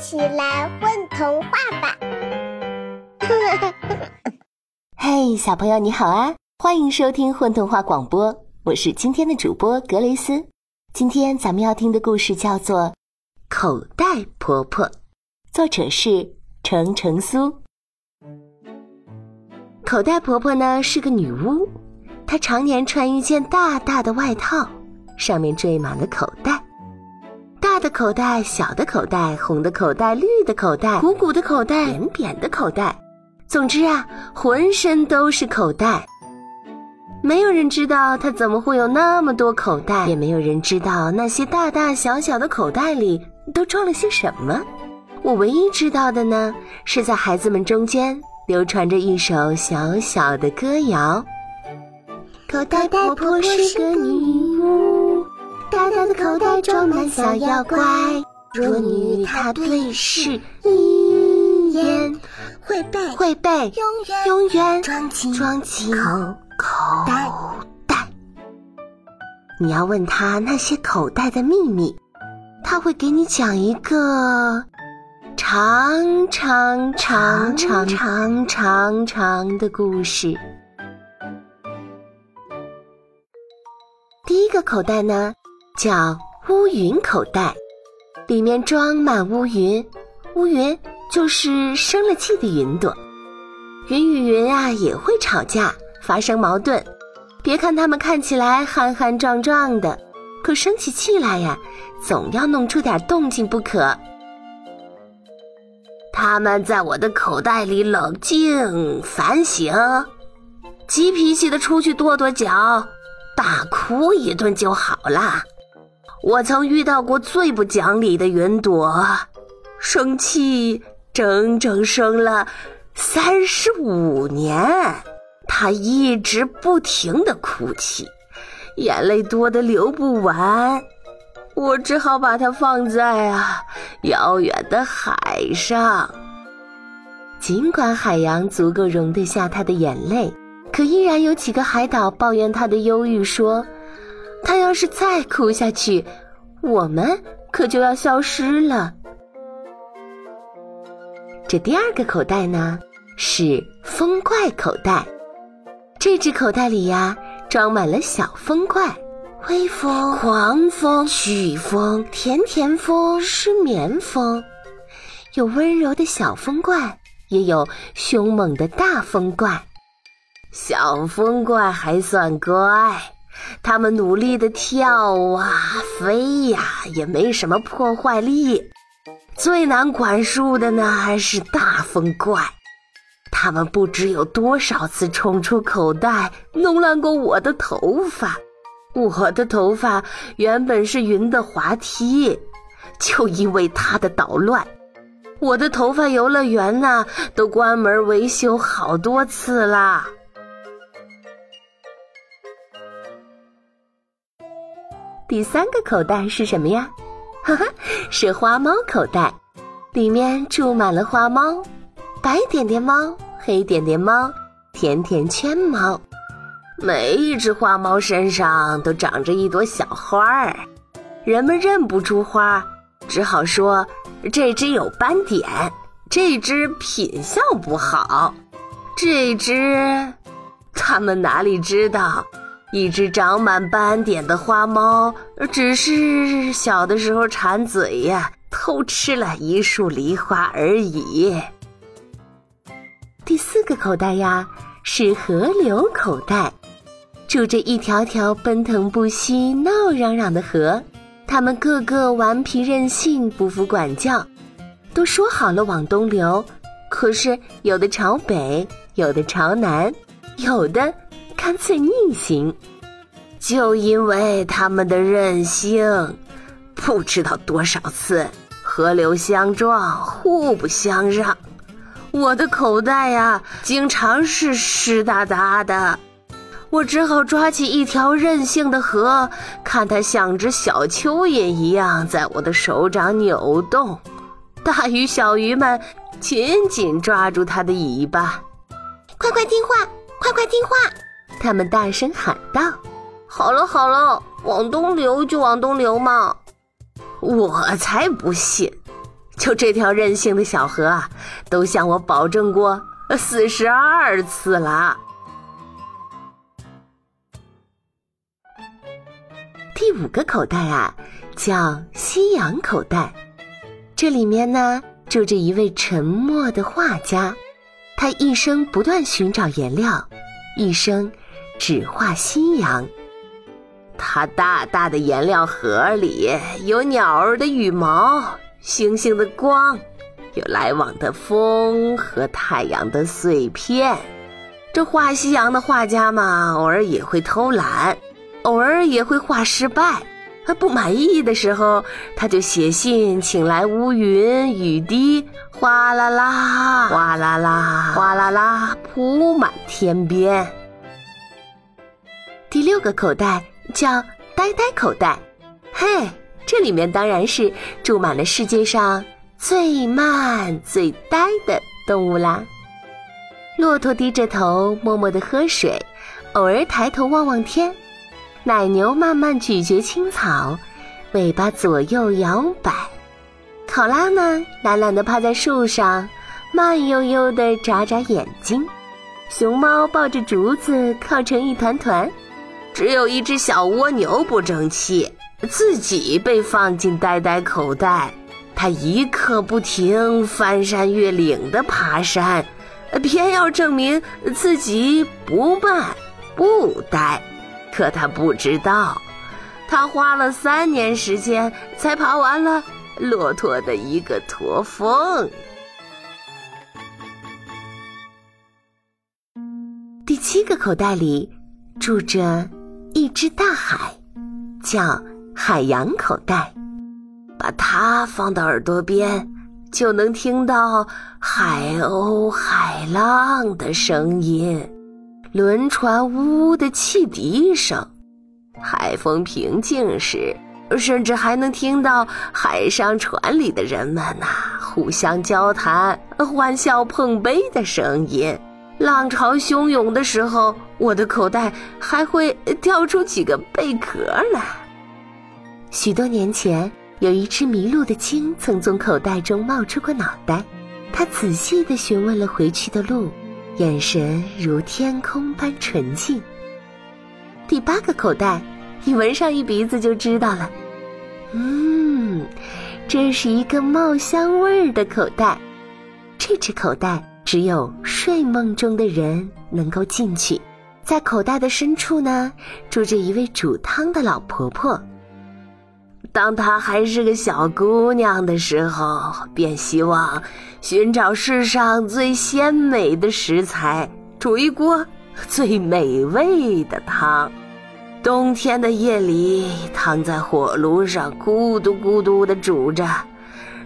起来混童话吧！嘿，小朋友你好啊，欢迎收听混童话广播，我是今天的主播格雷斯。今天咱们要听的故事叫做《口袋婆婆》，作者是程程苏。口袋婆婆呢是个女巫，她常年穿一件大大的外套，上面缀满了口袋。的口袋、小的口袋、红的口袋、绿的口袋、鼓鼓的口袋、扁扁的口袋，总之啊，浑身都是口袋。没有人知道他怎么会有那么多口袋，也没有人知道那些大大小小的口袋里都装了些什么。我唯一知道的呢，是在孩子们中间流传着一首小小的歌谣：口袋婆婆是个女巫。大大的口袋装满小妖怪，若你与他对视一眼，会被会被永远永远装进装进口口袋袋。你要问他那些口袋的秘密，他会给你讲一个长长长长长长长的故事。第一个口袋呢？叫乌云口袋，里面装满乌云。乌云就是生了气的云朵。云与云啊也会吵架，发生矛盾。别看它们看起来憨憨壮壮的，可生起气来呀，总要弄出点动静不可。他们在我的口袋里冷静反省，急脾气的出去跺跺脚，大哭一顿就好了。我曾遇到过最不讲理的云朵，生气整整生了三十五年，它一直不停的哭泣，眼泪多得流不完，我只好把它放在啊遥远的海上。尽管海洋足够容得下它的眼泪，可依然有几个海岛抱怨它的忧郁，说。他要是再哭下去，我们可就要消失了。这第二个口袋呢，是风怪口袋。这只口袋里呀，装满了小风怪：微风、狂风、飓风、甜甜风、失眠风。有温柔的小风怪，也有凶猛的大风怪。小风怪还算乖。他们努力的跳啊飞呀，也没什么破坏力。最难管束的呢，是大风怪。他们不知有多少次冲出口袋，弄乱过我的头发。我的头发原本是云的滑梯，就因为他的捣乱，我的头发游乐园呢，都关门维修好多次啦。第三个口袋是什么呀？哈哈，是花猫口袋，里面住满了花猫，白点点猫、黑点点猫、甜甜圈猫，每一只花猫身上都长着一朵小花儿，人们认不出花，只好说这只有斑点，这只品相不好，这只，他们哪里知道？一只长满斑点的花猫，只是小的时候馋嘴呀，偷吃了一束梨花而已。第四个口袋呀，是河流口袋，住着一条条奔腾不息、闹嚷嚷的河，它们个个顽皮任性，不服管教，都说好了往东流，可是有的朝北，有的朝南，有的。干脆逆行，就因为他们的任性，不知道多少次河流相撞，互不相让。我的口袋呀，经常是湿哒哒的，我只好抓起一条任性的河，看它像只小蚯蚓一样在我的手掌扭动。大鱼小鱼们紧紧抓住它的尾巴，快快听话，快快听话。他们大声喊道：“好了好了，往东流就往东流嘛！”我才不信！就这条任性的小河啊，都向我保证过四十二次了。第五个口袋啊，叫夕阳口袋。这里面呢，住着一位沉默的画家，他一生不断寻找颜料，一生只画夕阳。它大大的颜料盒里有鸟儿的羽毛、星星的光，有来往的风和太阳的碎片。这画夕阳的画家嘛，偶尔也会偷懒，偶尔也会画失败。他不满意的时候，他就写信请来乌云、雨滴，哗啦啦，哗啦啦，哗啦啦，铺满天边。第六个口袋。叫呆呆口袋，嘿，这里面当然是住满了世界上最慢最呆的动物啦。骆驼低着头默默的喝水，偶尔抬头望望天；奶牛慢慢咀嚼青草，尾巴左右摇摆；考拉呢，懒懒的趴在树上，慢悠悠的眨眨眼睛；熊猫抱着竹子靠成一团团。只有一只小蜗牛不争气，自己被放进呆呆口袋。它一刻不停，翻山越岭的爬山，偏要证明自己不慢不呆。可他不知道，他花了三年时间才爬完了骆驼的一个驼峰。第七个口袋里住着。一只大海，叫海洋口袋，把它放到耳朵边，就能听到海鸥、海浪的声音，轮船呜呜的汽笛声。海风平静时，甚至还能听到海上船里的人们呐互相交谈、欢笑碰杯的声音。浪潮汹涌的时候，我的口袋还会掉出几个贝壳来。许多年前，有一只迷路的鲸曾从口袋中冒出过脑袋，它仔细地询问了回去的路，眼神如天空般纯净。第八个口袋，你闻上一鼻子就知道了。嗯，这是一个冒香味儿的口袋，这只口袋。只有睡梦中的人能够进去，在口袋的深处呢，住着一位煮汤的老婆婆。当她还是个小姑娘的时候，便希望寻找世上最鲜美的食材，煮一锅最美味的汤。冬天的夜里，躺在火炉上，咕嘟咕嘟的煮着，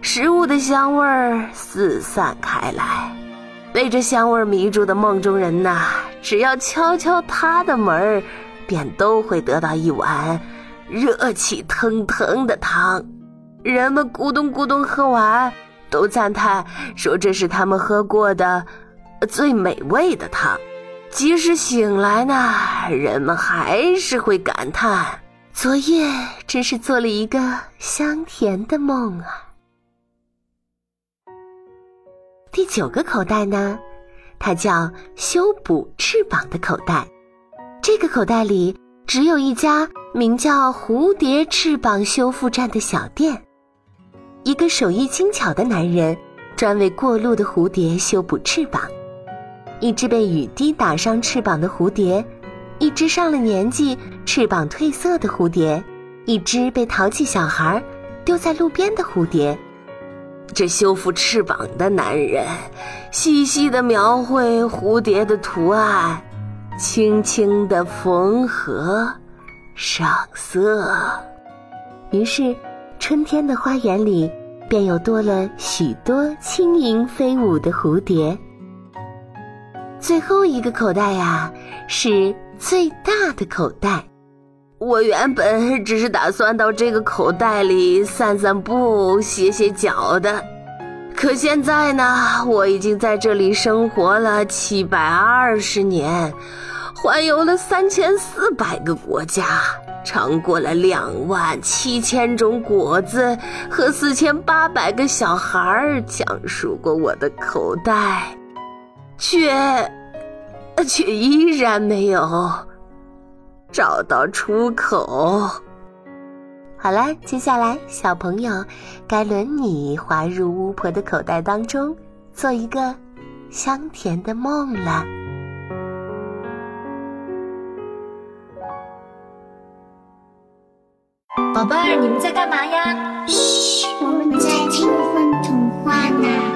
食物的香味儿四散开来。被这香味迷住的梦中人呐，只要敲敲他的门儿，便都会得到一碗热气腾腾的汤。人们咕咚咕咚喝完，都赞叹说这是他们喝过的最美味的汤。即使醒来呢，人们还是会感叹：昨夜真是做了一个香甜的梦啊。第九个口袋呢，它叫修补翅膀的口袋。这个口袋里只有一家名叫“蝴蝶翅膀修复站”的小店。一个手艺精巧的男人专为过路的蝴蝶修补翅膀。一只被雨滴打伤翅膀的蝴蝶，一只上了年纪、翅膀褪色的蝴蝶，一只被淘气小孩丢在路边的蝴蝶。这修复翅膀的男人，细细的描绘蝴蝶的图案，轻轻的缝合、上色。于是，春天的花园里便又多了许多轻盈飞舞的蝴蝶。最后一个口袋呀，是最大的口袋。我原本只是打算到这个口袋里散散步、歇歇脚的，可现在呢，我已经在这里生活了七百二十年，环游了三千四百个国家，尝过了两万七千种果子和四千八百个小孩儿讲述过我的口袋，却却依然没有找到出口。好了，接下来小朋友该轮你滑入巫婆的口袋当中，做一个香甜的梦了。宝贝儿，你们在干嘛呀？嘘，我们在听风童话呢。